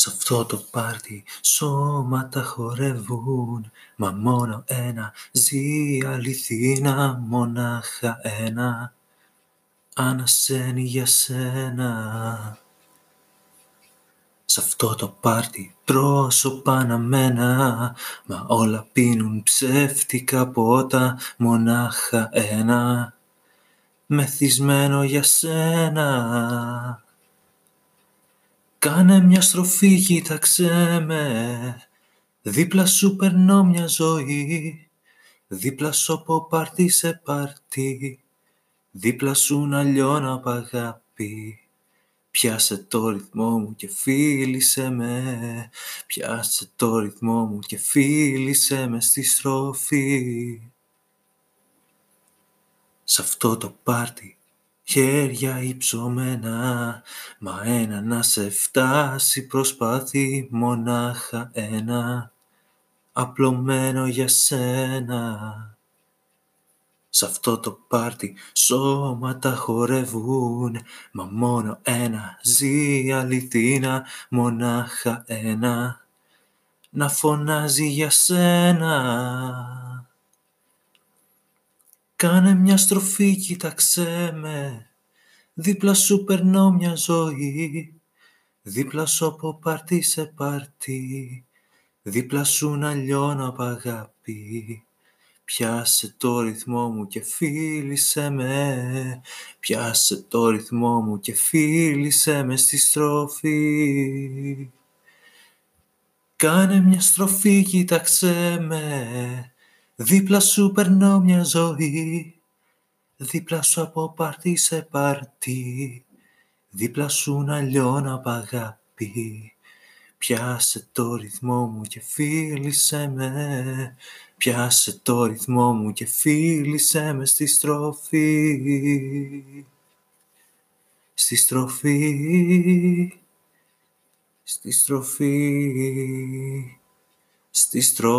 Σ' αυτό το πάρτι σώματα χορεύουν Μα μόνο ένα ζει αληθίνα μονάχα ένα. Ανασένει για σένα. Σ' αυτό το πάρτι πρόσωπα αναμένα Μα όλα πίνουν ψεύτικα πότα μονάχα ένα. Μεθυσμένο για σένα Κάνε μια στροφή, κοίταξέ με, δίπλα σου περνώ μια ζωή, δίπλα σου από πάρτι σε πάρτι, δίπλα σου να λιώνω απ' αγάπη. Πιάσε το ρυθμό μου και φίλησε με, πιάσε το ρυθμό μου και φίλησε με στη στροφή. Σ' αυτό το πάρτι χέρια υψωμένα, μα ένα να σε φτάσει προσπάθει μονάχα ένα, απλωμένο για σένα. Σ' αυτό το πάρτι σώματα χορεύουν, μα μόνο ένα ζει αληθίνα, μονάχα ένα, να φωνάζει για σένα. Κάνε μια στροφή, κοίταξέ με, δίπλα σου περνώ μια ζωή, δίπλα σου από πάρτι σε πάρτι, δίπλα σου να λιώνω απ' αγάπη. Πιάσε το ρυθμό μου και φίλησε με, πιάσε το ρυθμό μου και φίλησε με στη στροφή. Κάνε μια στροφή, κοίταξέ με, Δίπλα σου περνώ μια ζωή, δίπλα σου από πάρτι σε πάρτι, δίπλα σου να λιώνω απ' αγάπη. Πιάσε το ρυθμό μου και φίλησε με, πιάσε το ρυθμό μου και φίλησε με στη στροφή. Στη στροφή, στη στροφή στη στροφή.